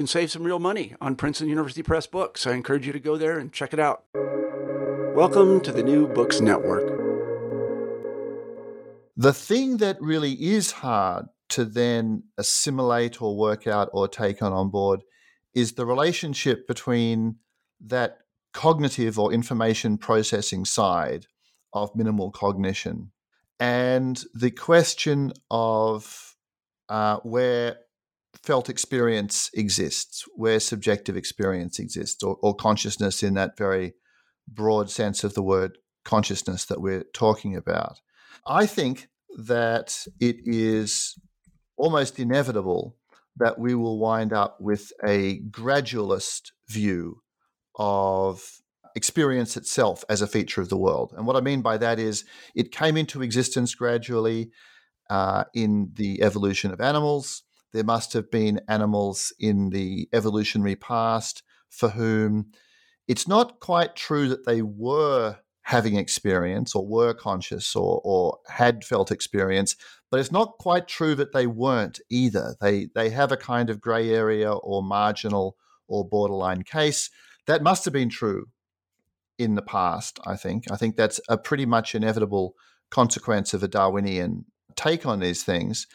can save some real money on Princeton University Press books. I encourage you to go there and check it out. Welcome to the New Books Network. The thing that really is hard to then assimilate or work out or take on on board is the relationship between that cognitive or information processing side of minimal cognition and the question of uh, where felt experience exists, where subjective experience exists, or, or consciousness in that very broad sense of the word consciousness that we're talking about. I think that it is almost inevitable that we will wind up with a gradualist view of experience itself as a feature of the world. And what I mean by that is it came into existence gradually uh, in the evolution of animals. There must have been animals in the evolutionary past for whom it's not quite true that they were having experience or were conscious or, or had felt experience, but it's not quite true that they weren't either. They, they have a kind of gray area or marginal or borderline case. That must have been true in the past, I think. I think that's a pretty much inevitable consequence of a Darwinian take on these things.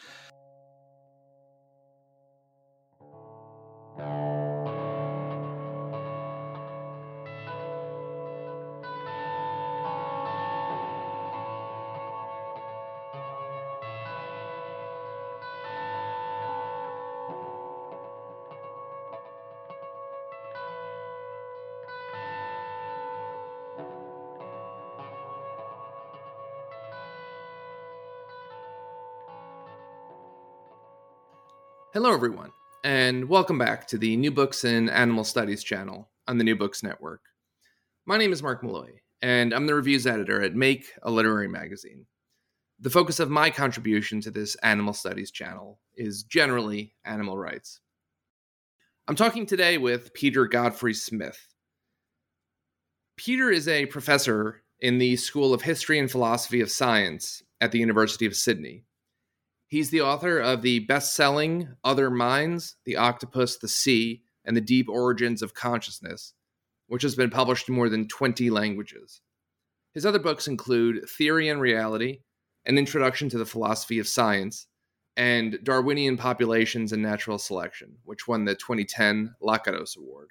Hello, everyone, and welcome back to the New Books in Animal Studies channel on the New Books Network. My name is Mark Molloy, and I'm the reviews editor at Make, a literary magazine. The focus of my contribution to this animal studies channel is generally animal rights. I'm talking today with Peter Godfrey Smith. Peter is a professor in the School of History and Philosophy of Science at the University of Sydney He's the author of the best selling Other Minds, The Octopus, the Sea, and the Deep Origins of Consciousness, which has been published in more than 20 languages. His other books include Theory and Reality, An Introduction to the Philosophy of Science, and Darwinian Populations and Natural Selection, which won the 2010 Lakatos Award.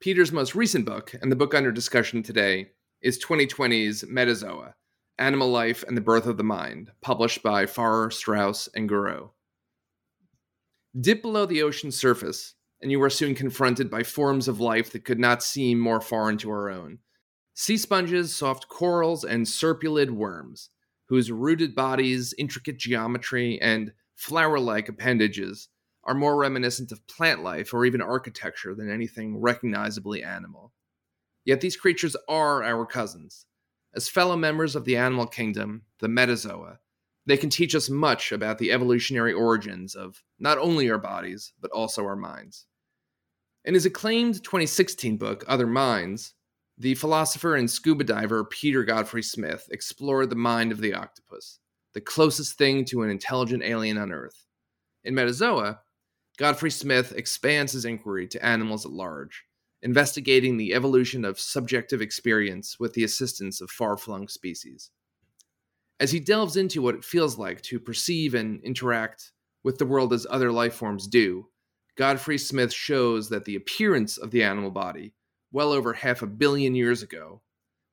Peter's most recent book, and the book under discussion today, is 2020's Metazoa Animal Life and the Birth of the Mind, published by Farrar, Straus, and Giroux. Dip below the ocean's surface, and you are soon confronted by forms of life that could not seem more foreign to our own. Sea sponges, soft corals, and serpulid worms, whose rooted bodies, intricate geometry, and flower like appendages are more reminiscent of plant life or even architecture than anything recognizably animal. Yet these creatures are our cousins, as fellow members of the animal kingdom, the metazoa, they can teach us much about the evolutionary origins of not only our bodies, but also our minds. In his acclaimed 2016 book, Other Minds, the philosopher and scuba diver Peter Godfrey Smith explored the mind of the octopus, the closest thing to an intelligent alien on Earth. In Metazoa, Godfrey Smith expands his inquiry to animals at large, investigating the evolution of subjective experience with the assistance of far flung species. As he delves into what it feels like to perceive and interact with the world as other life forms do, Godfrey Smith shows that the appearance of the animal body well over half a billion years ago,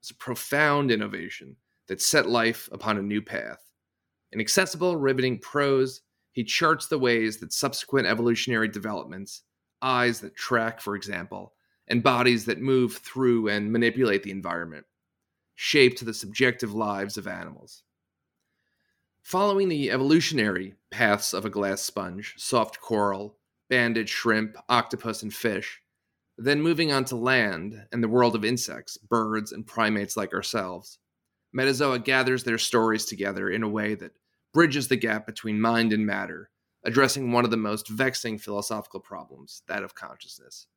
was a profound innovation that set life upon a new path. In accessible, riveting prose, he charts the ways that subsequent evolutionary developments, eyes that track, for example, and bodies that move through and manipulate the environment, shaped the subjective lives of animals. Following the evolutionary paths of a glass sponge, soft coral, banded shrimp, octopus, and fish, then moving on to land and the world of insects, birds, and primates like ourselves, Metazoa gathers their stories together in a way that bridges the gap between mind and matter, addressing one of the most vexing philosophical problems, that of consciousness.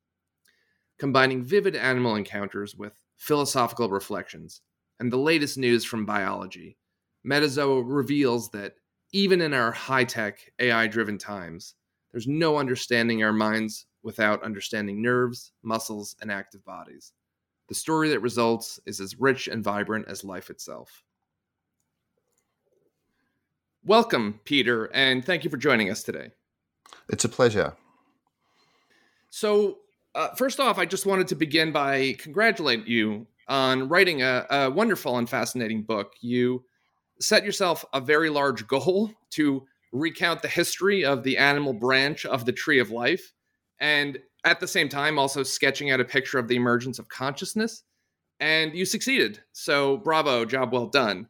Combining vivid animal encounters with philosophical reflections and the latest news from biology, Metazoa reveals that even in our high tech, AI driven times, there's no understanding our minds without understanding nerves, muscles, and active bodies. The story that results is as rich and vibrant as life itself. Welcome, Peter, and thank you for joining us today. It's a pleasure. So, uh, first off, I just wanted to begin by congratulate you on writing a, a wonderful and fascinating book. You set yourself a very large goal to recount the history of the animal branch of the tree of life and at the same time also sketching out a picture of the emergence of consciousness and you succeeded. So bravo job well done.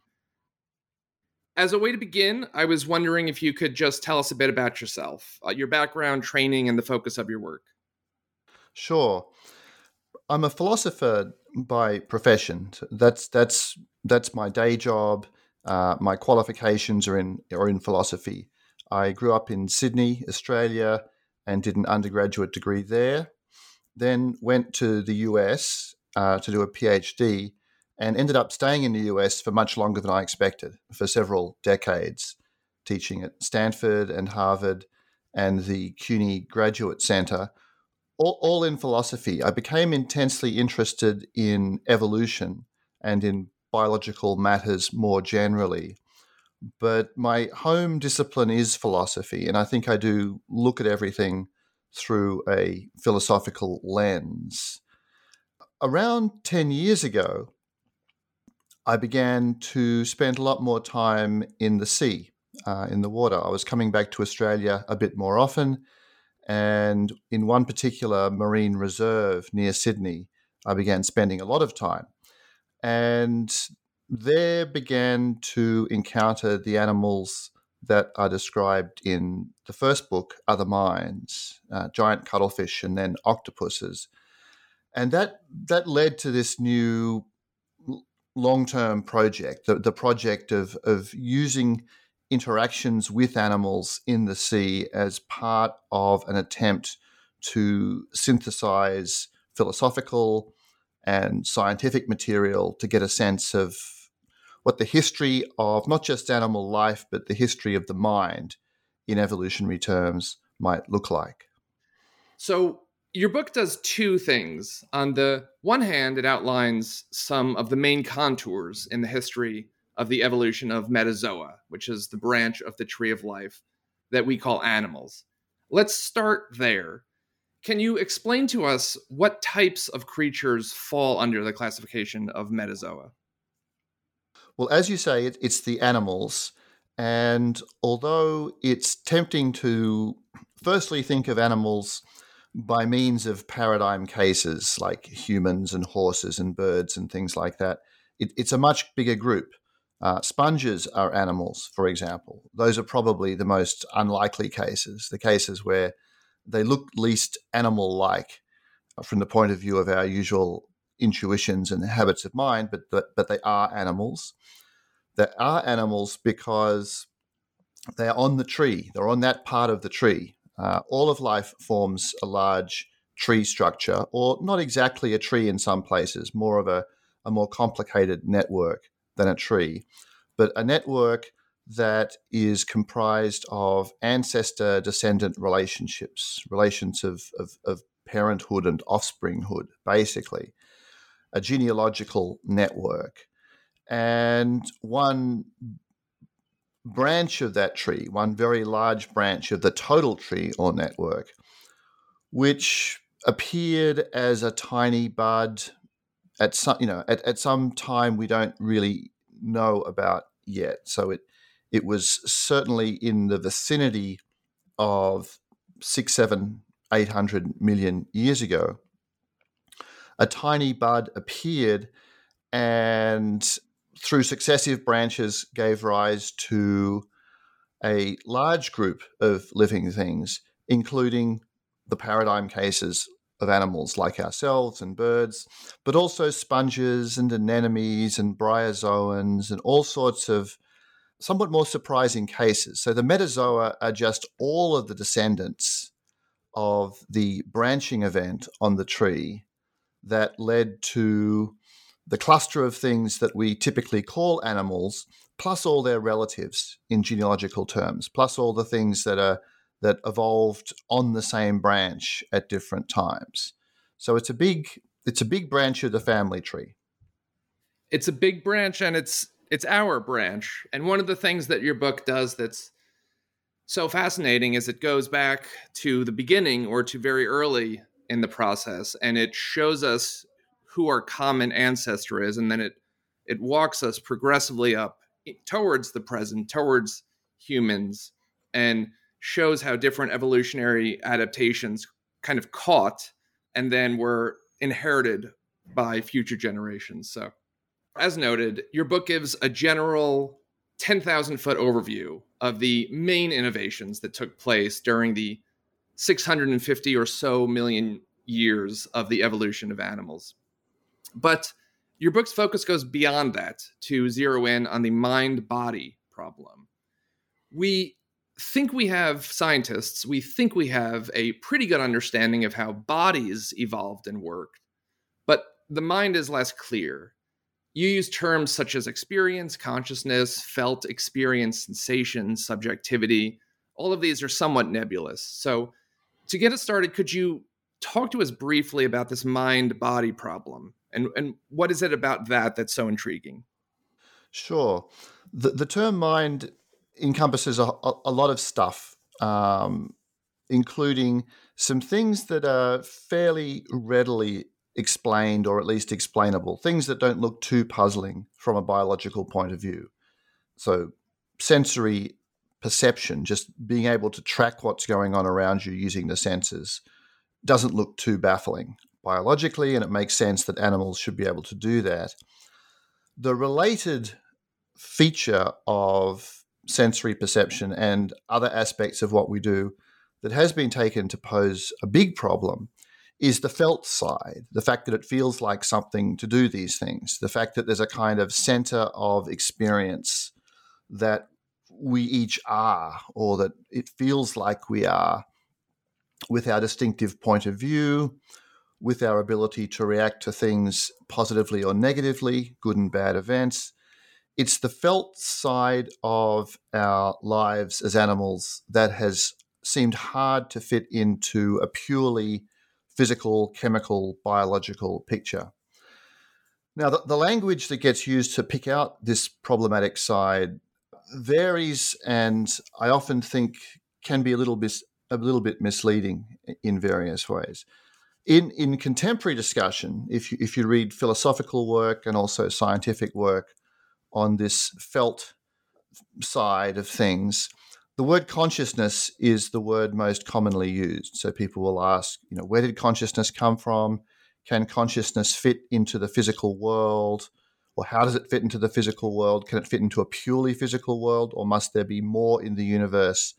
As a way to begin i was wondering if you could just tell us a bit about yourself uh, your background training and the focus of your work sure. I'm a philosopher by profession. That's that's that's my day job. Uh, my qualifications are in are in philosophy. I grew up in sydney australia and did an undergraduate degree there. Then went to the US uh, to do a PhD and ended up staying in the US for much longer than I expected, for several decades, teaching at Stanford and Harvard and the CUNY Graduate Center, all, all in philosophy. I became intensely interested in evolution and in biological matters more generally but my home discipline is philosophy, and I think I do look at everything through a philosophical lens. Around 10 years ago, I began to spend a lot more time in the sea, uh, in the water. I was coming back to Australia a bit more often, and in one particular marine reserve near Sydney, I began spending a lot of time. And there began to encounter the animals that are described in the first book, Other Minds, uh, giant cuttlefish, and then octopuses, and that that led to this new long-term project, the, the project of of using interactions with animals in the sea as part of an attempt to synthesize philosophical and scientific material to get a sense of what the history of not just animal life, but the history of the mind in evolutionary terms might look like. So, your book does two things. On the one hand, it outlines some of the main contours in the history of the evolution of Metazoa, which is the branch of the tree of life that we call animals. Let's start there. Can you explain to us what types of creatures fall under the classification of Metazoa? Well, as you say, it, it's the animals. And although it's tempting to firstly think of animals by means of paradigm cases like humans and horses and birds and things like that, it, it's a much bigger group. Uh, sponges are animals, for example. Those are probably the most unlikely cases, the cases where they look least animal like from the point of view of our usual intuitions and habits of mind, but, but, but they are animals. They are animals because they are on the tree. They're on that part of the tree. Uh, all of life forms a large tree structure, or not exactly a tree in some places, more of a, a more complicated network than a tree, but a network that is comprised of ancestor descendant relationships, relations of, of, of parenthood and offspringhood, basically, a genealogical network. And one branch of that tree, one very large branch of the total tree or network, which appeared as a tiny bud at some you know at, at some time we don't really know about yet. So it it was certainly in the vicinity of six seven eight hundred million years ago. A tiny bud appeared and through successive branches gave rise to a large group of living things including the paradigm cases of animals like ourselves and birds, but also sponges and anemones and bryozoans and all sorts of somewhat more surprising cases. So the metazoa are just all of the descendants of the branching event on the tree that led to the cluster of things that we typically call animals, plus all their relatives in genealogical terms, plus all the things that are that evolved on the same branch at different times. So it's a big it's a big branch of the family tree. It's a big branch and it's it's our branch. And one of the things that your book does that's so fascinating is it goes back to the beginning or to very early in the process and it shows us who our common ancestor is and then it it walks us progressively up towards the present towards humans and shows how different evolutionary adaptations kind of caught and then were inherited by future generations. So, as noted, your book gives a general 10,000 foot overview of the main innovations that took place during the 650 or so million years of the evolution of animals. But your book's focus goes beyond that to zero in on the mind body problem. We think we have scientists, we think we have a pretty good understanding of how bodies evolved and worked, but the mind is less clear. You use terms such as experience, consciousness, felt experience, sensation, subjectivity. All of these are somewhat nebulous. So, to get us started, could you talk to us briefly about this mind body problem and, and what is it about that that's so intriguing? Sure. The, the term mind encompasses a, a lot of stuff, um, including some things that are fairly readily explained or at least explainable, things that don't look too puzzling from a biological point of view. So, sensory perception, just being able to track what's going on around you using the senses, doesn't look too baffling biologically, and it makes sense that animals should be able to do that. The related feature of sensory perception and other aspects of what we do that has been taken to pose a big problem is the felt side, the fact that it feels like something to do these things, the fact that there's a kind of center of experience that we each are, or that it feels like we are, with our distinctive point of view, with our ability to react to things positively or negatively, good and bad events, it's the felt side of our lives as animals that has seemed hard to fit into a purely physical, chemical, biological picture. Now, the, the, language that gets used to pick out this problematic side varies, and I often think can be a little bit a little bit misleading in various ways. In in contemporary discussion, if you, if you read philosophical work and also scientific work, on this felt side of things, the word consciousness is the word most commonly used. So people will ask, you know, where did consciousness come from? Can consciousness fit into the physical world? Or how does it fit into the physical world? Can it fit into a purely physical world? Or must there be more in the universe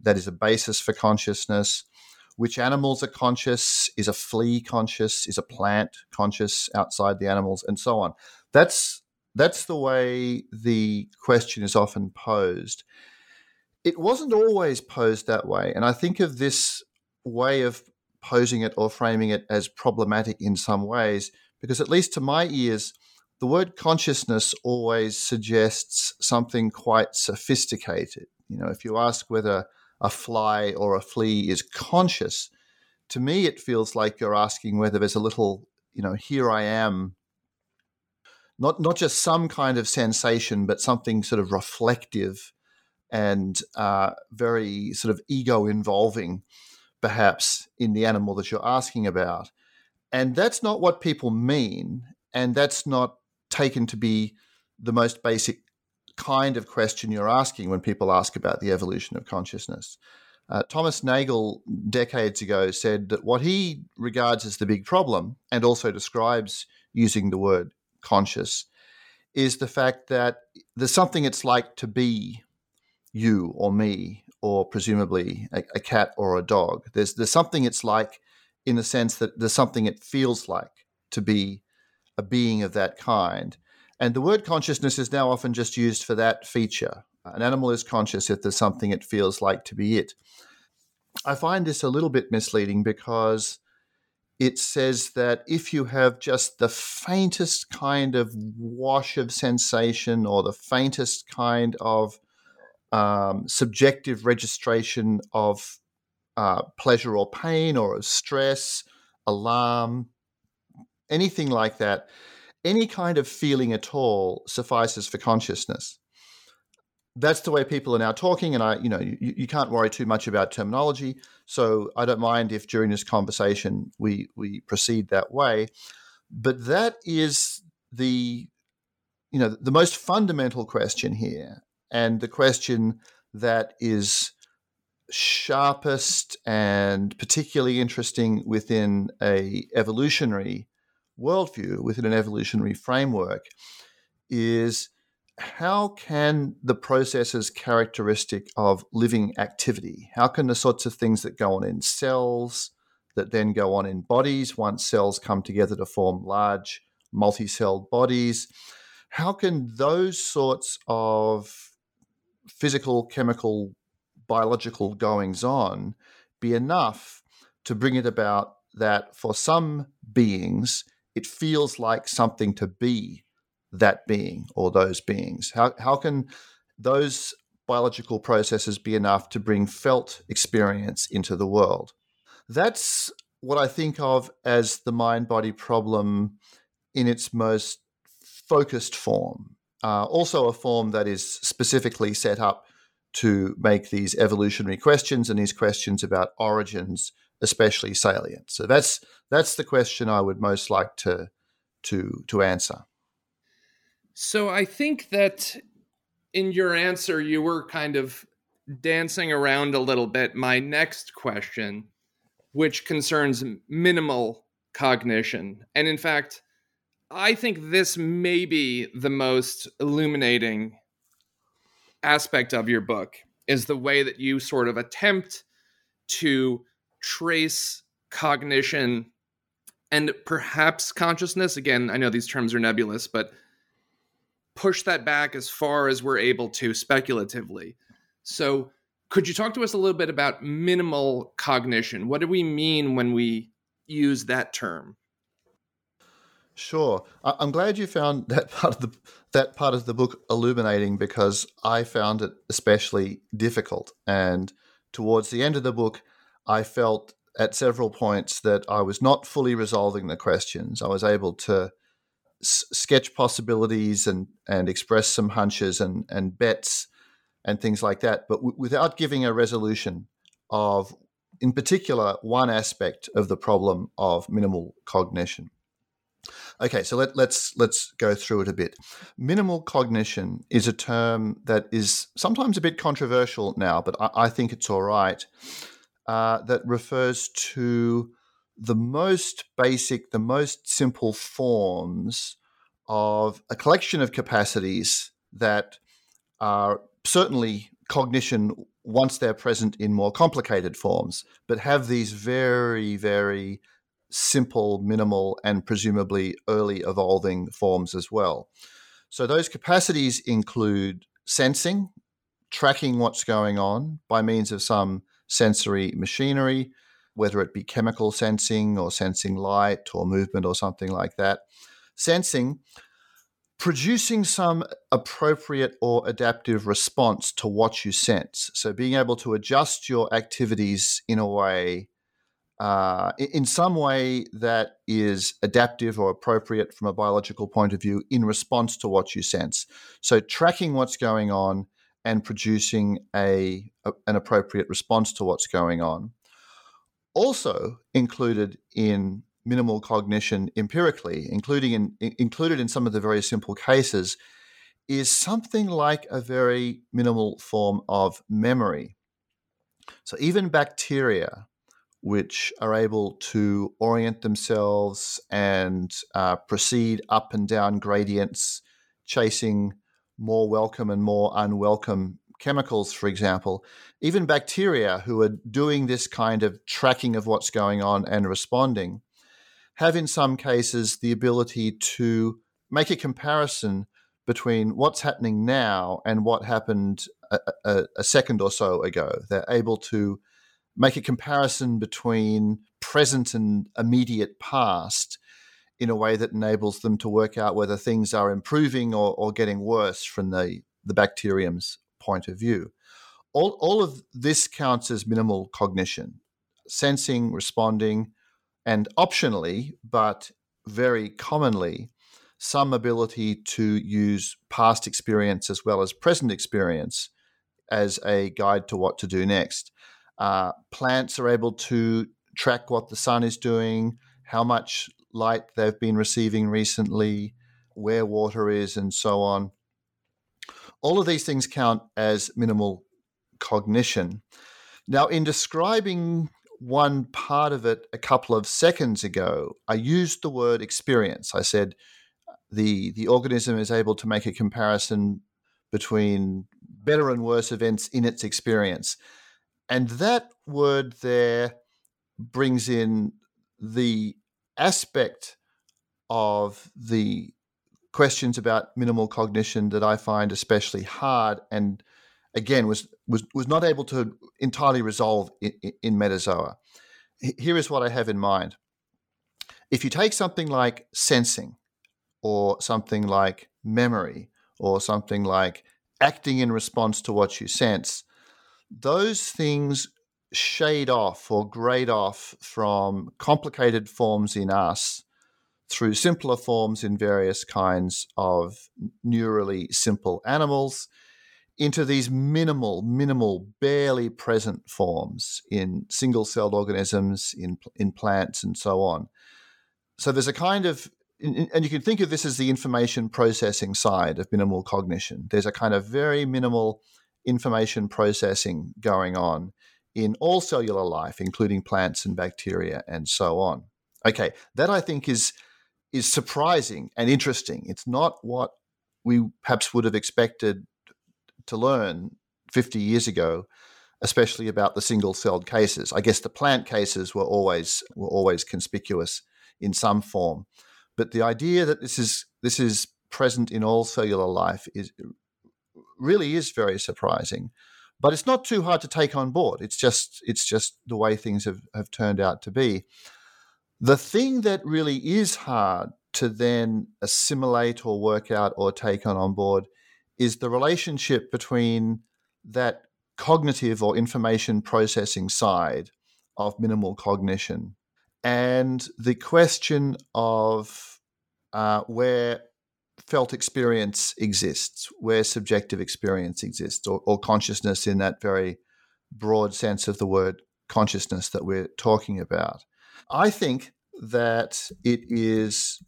that is a basis for consciousness? Which animals are conscious? Is a flea conscious? Is a plant conscious outside the animals? And so on. That's that's the way the question is often posed. It wasn't always posed that way. And I think of this way of posing it or framing it as problematic in some ways, because at least to my ears, the word consciousness always suggests something quite sophisticated. You know, if you ask whether a fly or a flea is conscious, to me it feels like you're asking whether there's a little, you know, here I am not not just some kind of sensation, but something sort of reflective and uh, very sort of ego involving, perhaps in the animal that you're asking about. And that's not what people mean, and that's not taken to be the most basic kind of question you're asking when people ask about the evolution of consciousness. Uh, Thomas Nagel, decades ago, said that what he regards as the big problem, and also describes using the word conscious is the fact that there's something it's like to be you or me or presumably a, a, cat or a dog. There's there's something it's like in the sense that there's something it feels like to be a being of that kind. And the word consciousness is now often just used for that feature. An animal is conscious if there's something it feels like to be it. I find this a little bit misleading because it says that if you have just the faintest kind of wash of sensation or the faintest kind of um, subjective registration of uh, pleasure or pain or of stress, alarm, anything like that, any kind of feeling at all suffices for consciousness that's the way people are now talking and i you know you, you can't worry too much about terminology. So i don't mind if during this conversation we we proceed that way. But that is the you know the most fundamental question here and the question that is sharpest and particularly interesting within a evolutionary worldview within an evolutionary framework is how can the processes characteristic of living activity, how can the sorts of things that go on in cells, that then go on in bodies once cells come together to form large multi-celled bodies, how can those sorts of physical, chemical, biological goings on be enough to bring it about that for some beings it feels like something to be that being or those beings? How, how can those biological processes be enough to bring felt experience into the world? That's what I think of as the mind body problem in its most focused form. Uh, also, a form that is specifically set up to make these evolutionary questions and these questions about origins especially salient. So that's that's the question I would most like to to to answer. So I think that in your answer, you were kind of dancing around a little bit my next question, which concerns minimal cognition. And in fact, I think this may be the most illuminating aspect of your book is the way that you sort of attempt to trace cognition and perhaps consciousness. Again, I know these terms are nebulous, but push that back as far as we're able to speculatively. So, could you talk to us a little bit about minimal cognition? What do we mean when we use that term? Sure. I'm glad you found that part of the that part of the book illuminating because I found it especially difficult. And towards the end of the book, I felt at several points that I was not fully resolving the questions. I was able to sketch possibilities and and express some hunches and and bets and things like that, but w- without giving a resolution of, in particular, one aspect of the problem of minimal cognition. Okay, so let, let's let's go through it a bit. Minimal cognition is a term that is sometimes a bit controversial now, but I, I think it's all right. Uh, that refers to the most basic, the most simple forms of a collection of capacities that are certainly cognition once they're present in more complicated forms, but have these very, very simple, minimal, and presumably early evolving forms as well. So those capacities include sensing, tracking what's going on by means of some sensory machinery, whether it be chemical sensing or sensing light or movement or something like that. Sensing, producing some appropriate or adaptive response to what you sense. So being able to adjust your activities in a way uh, in some way that is adaptive or appropriate from a biological point of view in response to what you sense. So, tracking what's going on and producing a, a an appropriate response to what's going on. Also included in minimal cognition empirically, including in, included in some of the very simple cases, is something like a very minimal form of memory. So even bacteria which are able to orient themselves and uh, proceed up and down gradients, chasing more welcome and more unwelcome chemicals, for example. Even bacteria who are doing this kind of tracking of what's going on and responding have, in some cases, the ability to make a comparison between what's happening now and what happened a, a, a second or so ago. They're able to make a comparison between present and immediate past in a way that enables them to work out whether things are improving or, or getting worse from the, the bacterium's point of view. All, all of this counts as minimal cognition, sensing, responding, and optionally, but very commonly, some ability to use past experience as well as present experience as a guide to what to do next. Uh, plants are able to track what the sun is doing, how much light they've been receiving recently, where water is, and so on. All of these things count as minimal cognition. Now, in describing one part of it a couple of seconds ago, I used the word experience. I said the, the organism is able to make a comparison between better and worse events in its experience. And that word there brings in the aspect of the questions about minimal cognition that I find especially hard and again was was was not able to entirely resolve in, in metazoa. Here is what I have in mind. If you take something like sensing or something like memory or something like acting in response to what you sense, those things shade off or grade off from complicated forms in us through simpler forms in various kinds of neurally simple animals into these minimal, minimal, barely present forms in single celled organisms, in, in plants, and so on. So there's a kind of, and you can think of this as the information processing side of minimal cognition. There's a kind of very minimal information processing going on in all cellular life, including plants and bacteria and so on. Okay, that I think is is surprising and interesting. It's not what we perhaps would have expected to learn 50 years ago, especially about the single-celled cases. I guess the plant cases were always were always conspicuous in some form, but the idea that this is this is present in all cellular life is really is very surprising. But it's not too hard to take on board. It's just it's just the way things have, have turned out to be. The thing that really is hard to then assimilate or work out or take on on board is the relationship between that cognitive or information processing side of minimal cognition and the question of uh, where felt experience exists, where subjective experience exists, or, or, consciousness in that very broad sense of the word consciousness that we're talking about. I think that it is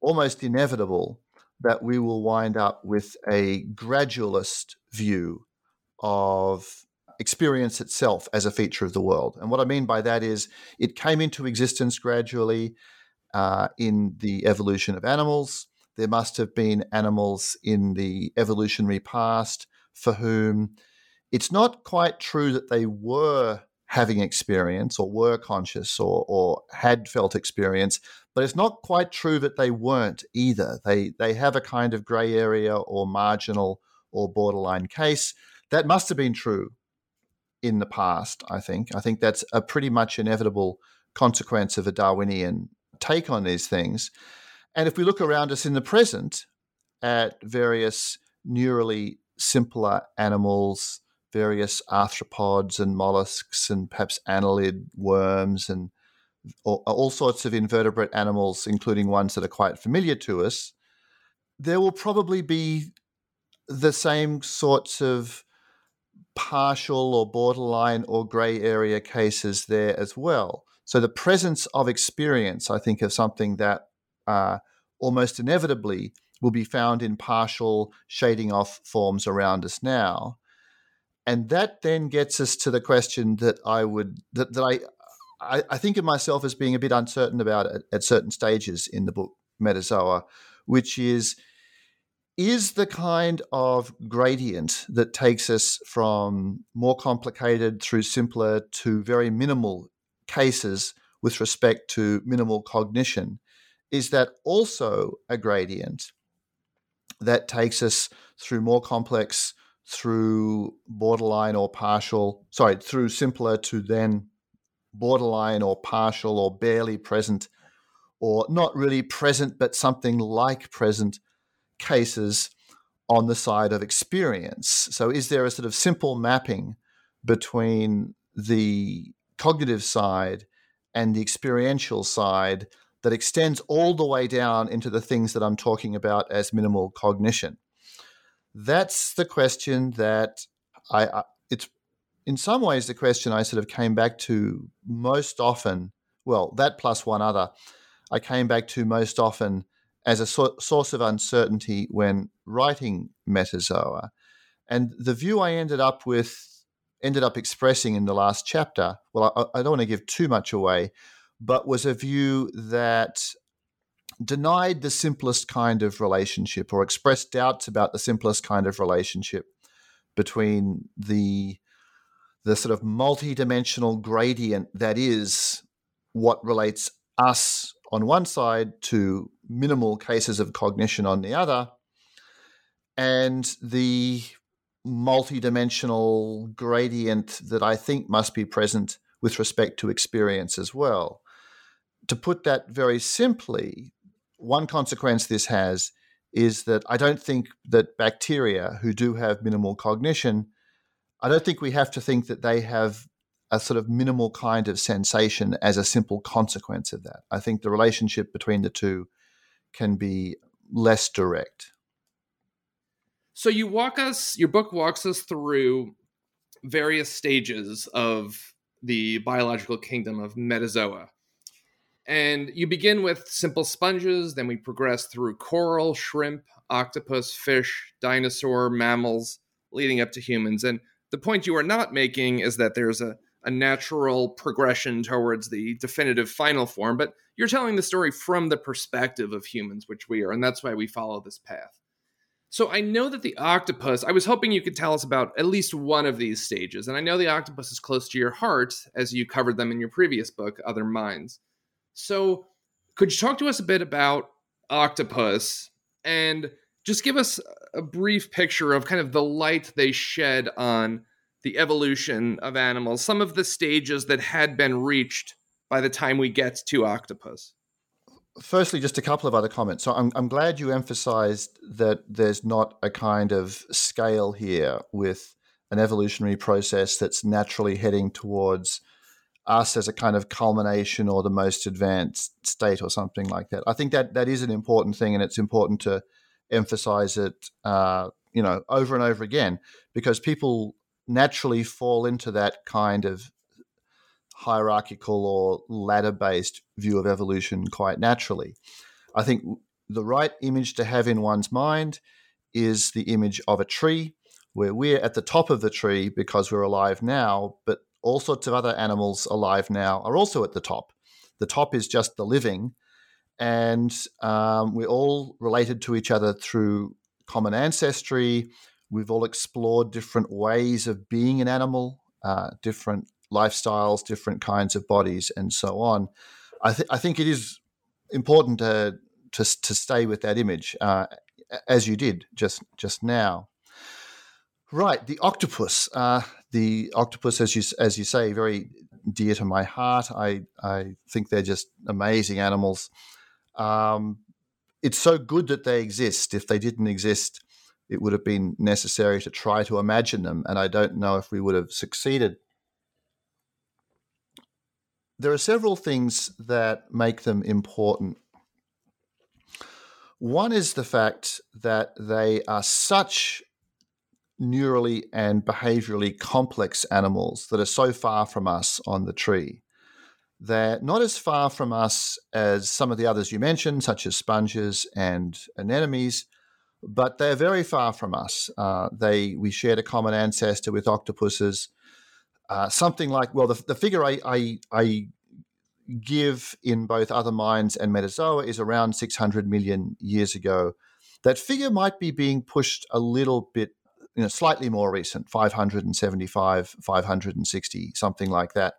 almost inevitable that we will wind up with a gradualist view of experience itself as a feature of the world. And what I mean by that is it came into existence gradually uh, in the evolution of animals there must have been animals in the evolutionary past for whom it's not quite true that they were having experience or were conscious or, or had felt experience, but it's not quite true that they weren't either. They, they have a kind of grey area or marginal or borderline case. That must have been true in the past, I think. I think that's a pretty much inevitable consequence of a Darwinian take on these things. And if we look around us in the present at various neurally simpler animals, various arthropods and mollusks, and perhaps annelid worms, and all, all sorts of invertebrate animals, including ones that are quite familiar to us, there will probably be the same sorts of partial or borderline or grey area cases there as well. So the presence of experience, I think, is something that uh, almost inevitably will be found in partial shading off forms around us now. And that then gets us to the question that I would that, that I, I, I think of myself as being a bit uncertain about at, at certain stages in the book Metazoa, which is is the kind of gradient that takes us from more complicated through simpler to very minimal cases with respect to minimal cognition is that also a gradient that takes us through more complex through borderline or partial sorry through simpler to then borderline or partial or barely present or not really present but something like present cases on the side of experience. So, is there a sort of simple mapping between the cognitive side and the experiential side that extends all the way down into the things that I'm talking about as minimal cognition? That's the question that I, I it's in some ways the question I sort of came back to most often. Well, that plus one other, I came back to most often as a so- source of uncertainty when writing Metazoa. And the view I ended up with, ended up expressing in the last chapter, well, I, I don't want to give too much away, but was a view that denied the simplest kind of relationship or expressed doubts about the simplest kind of relationship between the the sort of multi-dimensional gradient that is what relates us on one side to minimal cases of cognition on the other, and the multidimensional gradient that I think must be present with respect to experience as well. To put that very simply, one consequence this has is that I don't think that bacteria who do have minimal cognition, I don't think we have to think that they have a sort of minimal kind of sensation as a simple consequence of that. I think the relationship between the two can be less direct. So you walk us, your book walks us through various stages of the biological kingdom of Metazoa. And you begin with simple sponges, then we progress through coral, shrimp, octopus, fish, dinosaur, mammals, leading up to humans. And the point you are not making is that there's a a natural progression towards the definitive final form, but you're telling the story from the perspective of humans, which we are, and that's why we follow this path. So I know that the octopus, I was hoping you could tell us about at least one of these stages, and I know the octopus is close to your heart as you covered them in your previous book, Other Minds. So could you talk to us a bit about octopus and just give us a brief picture of kind of the light they shed on the evolution of animals, some of the stages that had been reached by the time we get to octopus? Firstly, just a couple of other comments. So I'm, I'm glad you emphasized that there's not a kind of scale here with an evolutionary process that's naturally heading towards us as a kind of culmination or the most advanced state or something like that. I think that that is an important thing, and it's important to emphasize it, uh, you know, over and over again because people naturally fall into that kind of hierarchical or ladder based view of evolution quite naturally. I think the right image to have in one's mind is the image of a tree where we're at the top of the tree because we're alive now, but all sorts of other animals alive now are also at the top. The top is just the living, and um, we're all related to each other through common ancestry, We've all explored different ways of being an animal, uh, different lifestyles, different kinds of bodies, and so on. I, th- I think it is important to, to, to stay with that image, uh, as you did just just now. Right, the octopus. Uh, the octopus, as you as you say, very dear to my heart. I I think they're just amazing animals. Um, it's so good that they exist. If they didn't exist, it would have been necessary to try to imagine them, and I don't know if we would have succeeded. There are several things that make them important. One is the fact that they are such neurally and behaviorally complex animals that are so far from us on the tree. They're not as far from us as some of the others you mentioned, such as sponges and anemones, but they're very far from us. Uh, they we shared a common ancestor with octopuses. Uh, something like well, the, the figure I, I, I give in both other minds and Metazoa is around 600 million years ago. That figure might be being pushed a little bit you know, slightly more recent, 575, 560, something like that.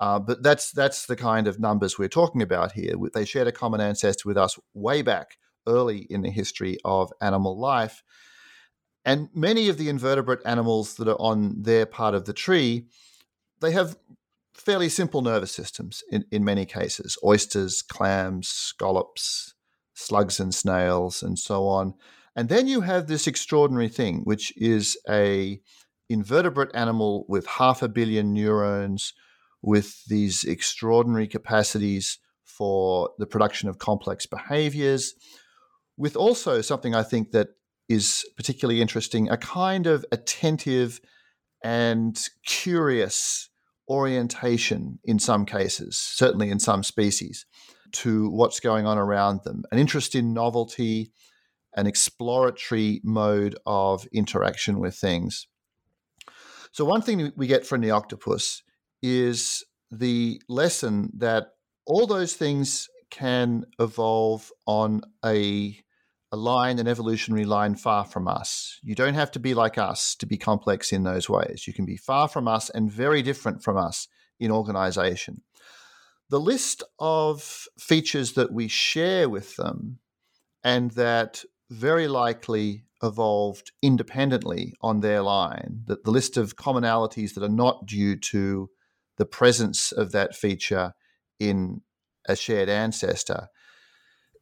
Uh, but that's that's the kind of numbers we're talking about here. They shared a common ancestor with us way back early in the history of animal life. And many of the invertebrate animals that are on their part of the tree, they have fairly simple nervous systems in, in many cases oysters, clams, scallops, slugs and snails, and so on. And then you have this extraordinary thing, which is a invertebrate animal with half a billion neurons, with these extraordinary capacities for the production of complex behaviors, with also something I think that is particularly interesting a kind of attentive and curious orientation in some cases, certainly in some species, to what's going on around them, an interest in novelty an exploratory mode of interaction with things. So, one thing we get from the octopus is the lesson that all those things can evolve on a, a line, an evolutionary line far from us. You don't have to be like us to be complex in those ways. You can be far from us and very different from us in organization. The list of features that we share with them and that very likely evolved independently on their line, that the list of commonalities that are not due to the presence of that feature in a shared ancestor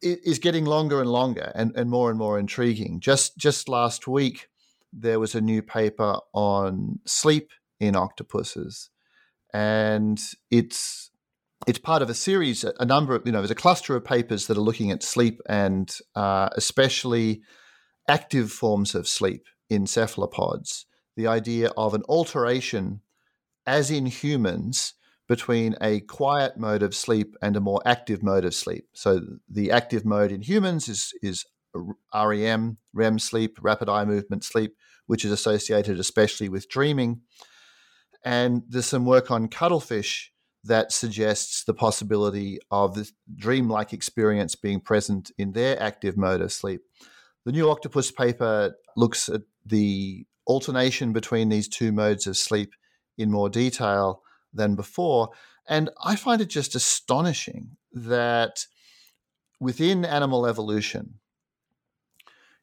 is getting longer and longer and, and more and more intriguing. Just just last week there was a new paper on sleep in octopuses. And it's it's part of a series, a number of, you know, there's a cluster of papers that are looking at sleep and uh, especially active forms of sleep in cephalopods. The idea of an alteration, as in humans, between a quiet mode of sleep and a more active mode of sleep. So the active mode in humans is, is REM, REM sleep, rapid eye movement sleep, which is associated especially with dreaming. And there's some work on cuttlefish that suggests the possibility of this dreamlike experience being present in their active mode of sleep. The new octopus paper looks at the alternation between these two modes of sleep in more detail than before. And I find it just astonishing that within animal evolution,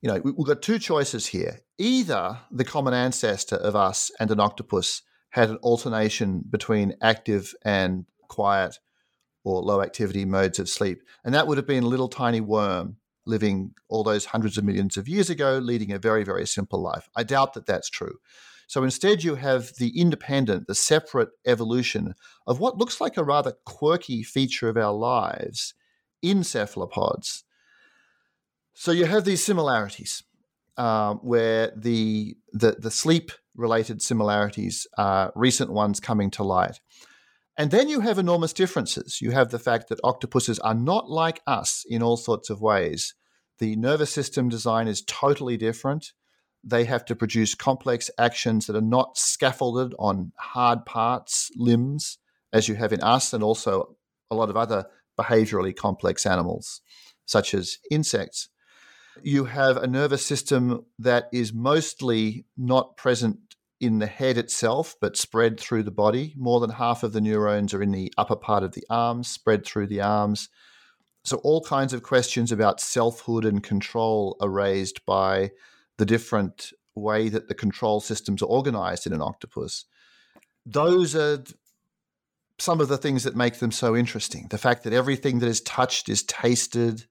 you know, we've got two choices here. Either the common ancestor of us and an octopus had an alternation between active and quiet or low activity modes of sleep. And that would have been a little tiny worm living all those hundreds of millions of years ago, leading a very, very simple life. I doubt that that's true. So instead, you have the independent, the separate evolution of what looks like a rather quirky feature of our lives in cephalopods. So you have these similarities um, where the, the, the sleep related similarities are recent ones coming to light. And then you have enormous differences. You have the fact that octopuses are not like us in all sorts of ways. The nervous system design is totally different. They have to produce complex actions that are not scaffolded on hard parts, limbs, as you have in us, and also a lot of other behaviorally complex animals, such as insects you have a nervous system that is mostly not present in the head itself, but spread through the body. More than half of the neurons are in the upper part of the arms, spread through the arms. So, all kinds of questions about selfhood and control are raised by the different way that the control systems are organized in an octopus. those are some of the things that make them so interesting. The fact that everything that is touched is tasted,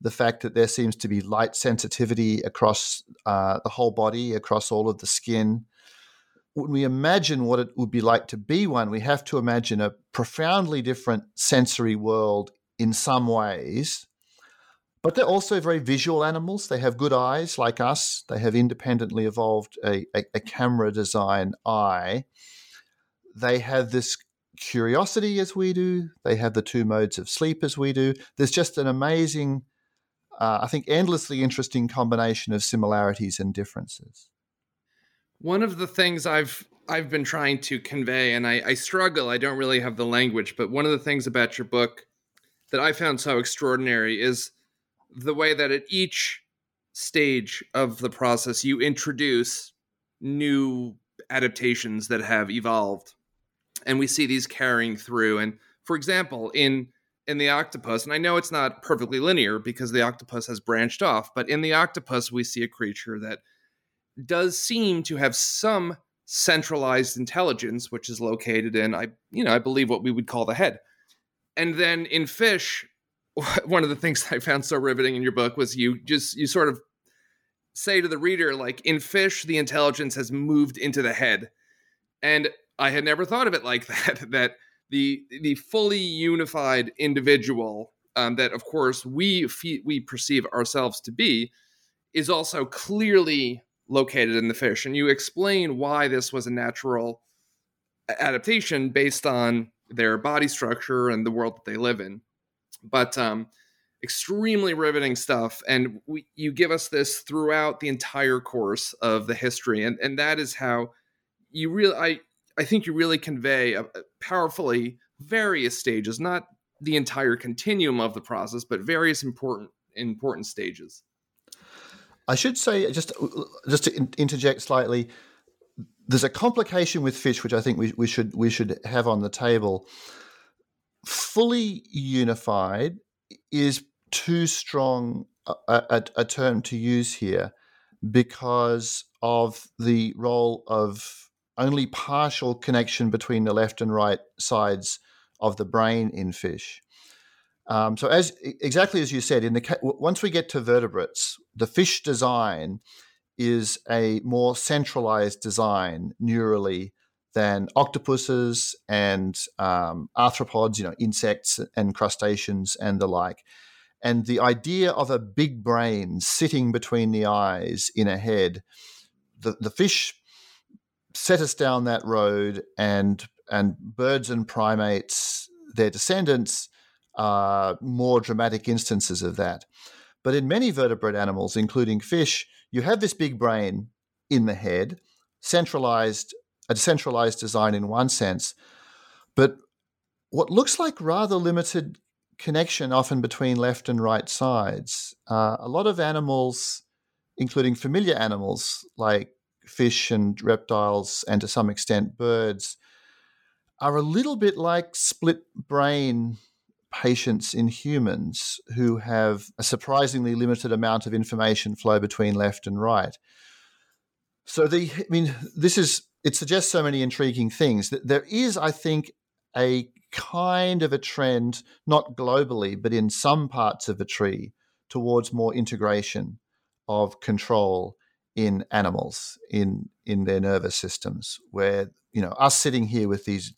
the fact that there seems to be light sensitivity across uh, the whole body, across all of the skin. When we imagine what it would be like to be one, we have to imagine a profoundly different sensory world in some ways. But they're also very visual animals. They have good eyes, like us. They have independently evolved a, a, a camera design eye. They have this curiosity as we do. They have the two modes of sleep as we do. There's just an amazing, uh, I think, endlessly interesting combination of similarities and differences. One of the things I've I've been trying to convey, and I, I struggle. I don't really have the language, but one of the things about your book that I found so extraordinary is the way that at each stage of the process you introduce new adaptations that have evolved and we see these carrying through. And for example, in in the octopus, and I know it's not perfectly linear because the octopus has branched off, but in the octopus we see a creature that does seem to have some centralized intelligence, which is located in I you know I believe what we would call the head. And then in fish, one of the things I found so riveting in your book was you just you sort of say to the reader like in fish the intelligence has moved into the head and I had never thought of it like that. That the the fully unified individual um, that, of course, we we perceive ourselves to be, is also clearly located in the fish, and you explain why this was a natural adaptation based on their body structure and the world that they live in. But um, extremely riveting stuff, and we, you give us this throughout the entire course of the history, and and that is how you really I I think you really convey a, a powerfully various stages, not the entire continuum of the process, but various important important stages. I should say just just to interject slightly. There's a complication with fish, which I think we, we should we should have on the table. Fully unified is too strong a, a, a term to use here because of the role of only partial connection between the left and right sides of the brain in fish. Um, so, as exactly as you said, in the once we get to vertebrates, the fish design is a more centralized design neurally than octopuses and um, arthropods, you know, insects and crustaceans and the like. And the idea of a big brain sitting between the eyes in a head, the, the fish set us down that road, and and birds and primates, their descendants, are more dramatic instances of that. But in many vertebrate animals, including fish, you have this big brain in the head, centralized, a decentralized design in one sense, but what looks like rather limited connection often between left and right sides. Uh, a lot of animals, including familiar animals like fish and reptiles, and to some extent birds, are a little bit like split brain patients in humans who have a surprisingly limited amount of information flow between left and right. So the I mean this is it suggests so many intriguing things that there is I think a kind of a trend not globally but in some parts of the tree towards more integration of control in animals in in their nervous systems where you know us sitting here with these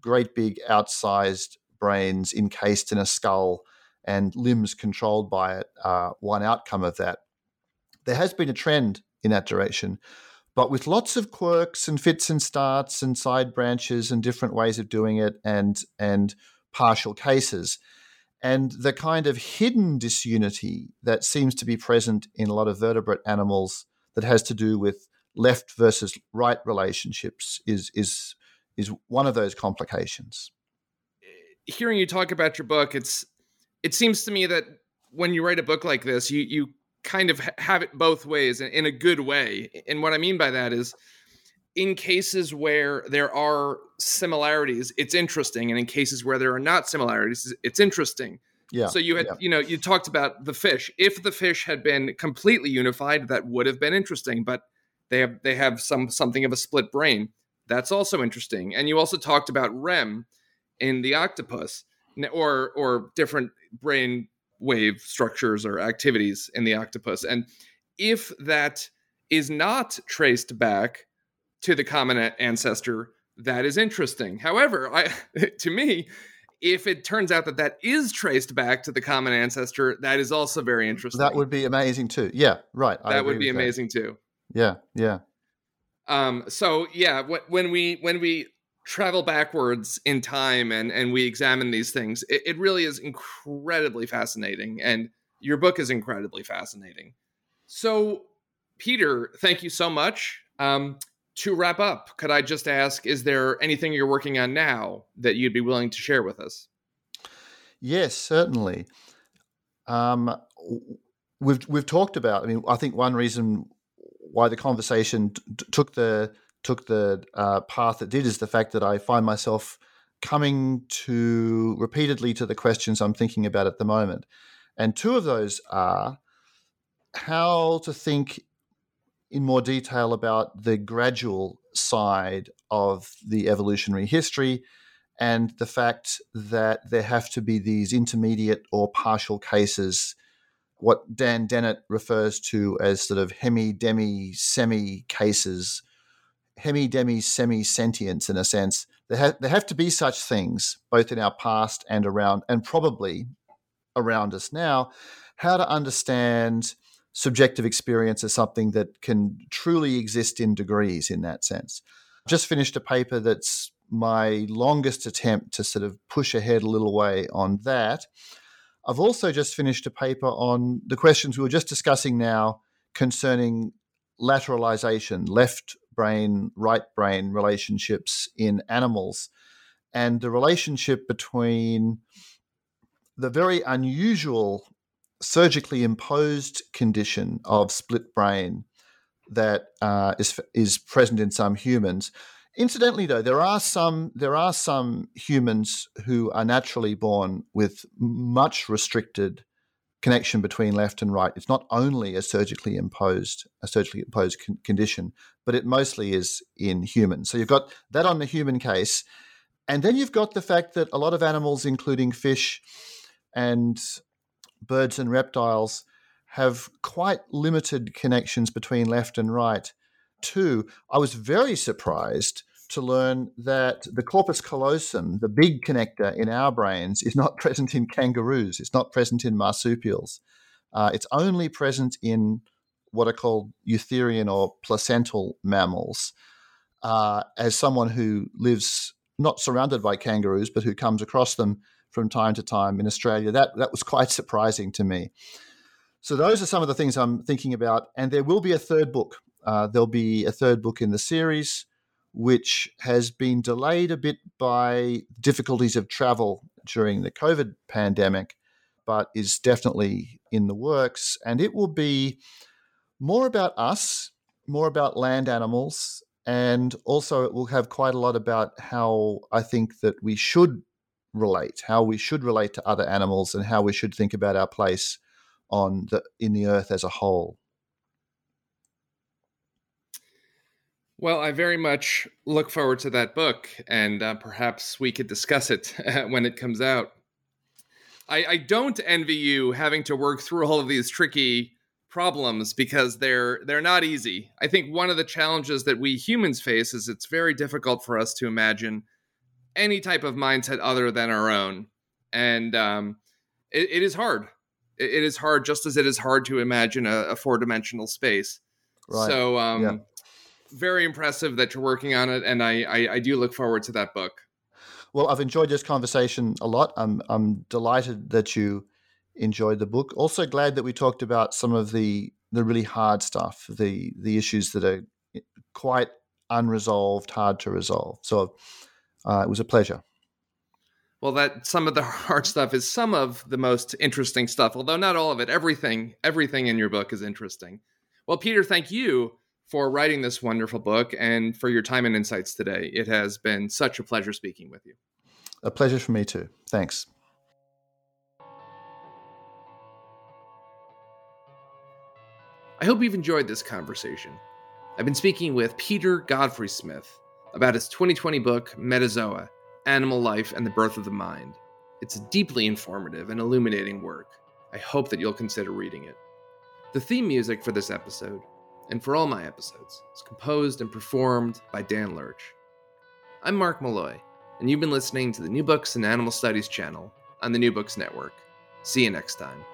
great big outsized brains encased in a skull and limbs controlled by it are one outcome of that there has been a trend in that direction but with lots of quirks and fits and starts and side branches and different ways of doing it and and partial cases and the kind of hidden disunity that seems to be present in a lot of vertebrate animals that has to do with left versus right relationships is is is one of those complications. Hearing you talk about your book, it's it seems to me that when you write a book like this, you you kind of have it both ways in a good way. And what I mean by that is in cases where there are similarities, it's interesting, and in cases where there are not similarities, it's interesting. Yeah. So you had, yeah. you know, you talked about the fish. If the fish had been completely unified, that would have been interesting. But they have they have some something of a split brain. That's also interesting. And you also talked about REM in the octopus or or different brain wave structures or activities in the octopus. And if that is not traced back to the common ancestor, that is interesting. However, I, to me, if it turns out that that is traced back to the common ancestor, that is also very interesting. That would be amazing too. Yeah, right. That would be amazing that. too. Yeah, yeah. Um. So yeah, when we when we travel backwards in time and and we examine these things, it, it really is incredibly fascinating, and your book is incredibly fascinating. So, Peter, thank you so much. Um, to wrap up, could I just ask, is there anything you're working on now that you'd be willing to share with us? Yes, certainly. Um, we've we've talked about. I mean, I think one reason why the conversation t- took the took the uh, path it did is the fact that I find myself coming to repeatedly to the questions I'm thinking about at the moment, and two of those are how to think in more detail about the gradual side of the evolutionary history and the fact that there have to be these intermediate or partial cases, what Dan Dennett refers to as sort of hemi, demi, semi cases, hemi, demi, semi sentience in a sense. There, ha- there have to be such things both in our past and around, and probably around us now. How to understand subjective experience as something that can truly exist in degrees in that sense. Just finished a paper that's my longest attempt to sort of push ahead a little way on that. I've also just finished a paper on the questions we were just discussing now concerning lateralization, left brain, right brain relationships in animals, and the relationship between the very unusual surgically imposed condition of split brain that uh, is is present in some humans. Incidentally, though, there are some there are some humans who are naturally born with much restricted connection between left and right. It's not only a surgically imposed a surgically imposed con- condition, but it mostly is in humans. So you've got that on the human case, and then you've got the fact that a lot of animals, including fish and birds and reptiles have quite limited connections between left and right, too. I was very surprised to learn that the corpus callosum, the big connector in our brains, is not present in kangaroos. It's not present in marsupials. Uh, it's only present in what are called eutherian or placental mammals. Uh, as someone who lives not surrounded by kangaroos, but who comes across them from time to time in Australia. That that was quite surprising to me. So those are some of the things I'm thinking about, and there will be a third book. Uh, there'll be a third book in the series, which has been delayed a bit by difficulties of travel during the COVID pandemic, but is definitely in the works, and it will be more about us, more about land animals, and also it will have quite a lot about how I think that we should relate, how we should relate to other animals, and how we should think about our place on the in the earth as a whole. Well, I very much look forward to that book, and uh, perhaps we could discuss it when it comes out. I, I don't envy you having to work through all of these tricky problems because they're they're not easy. I think one of the challenges that we humans face is it's very difficult for us to imagine any type of mindset other than our own. And um, it, it is hard. It, it is hard, just as it is hard to imagine a, a four dimensional space. Right. So, um, yeah. Very impressive that you're working on it, and I, I, I do look forward to that book. Well, I've enjoyed this conversation a lot. I'm I'm delighted that you enjoyed the book. Also glad that we talked about some of the the really hard stuff, the the issues that are quite unresolved, hard to resolve. So uh, it was a pleasure. Well, that some of the hard stuff is some of the most interesting stuff, although not all of it. Everything, everything in your book is interesting. Well, Peter, thank you for writing this wonderful book and for your time and insights today. It has been such a pleasure speaking with you. A pleasure for me too. Thanks. I hope you've enjoyed this conversation. I've been speaking with Peter Godfrey Smith about his 2020 book, Metazoa Animal Life and the Birth of the Mind. It's a deeply informative and illuminating work. I hope that you'll consider reading it. The theme music for this episode, and for all my episodes, is composed and performed by Dan Lurch. I'm Mark Molloy, and you've been listening to the New Books in Animal Studies channel on the New Books Network. See you next time.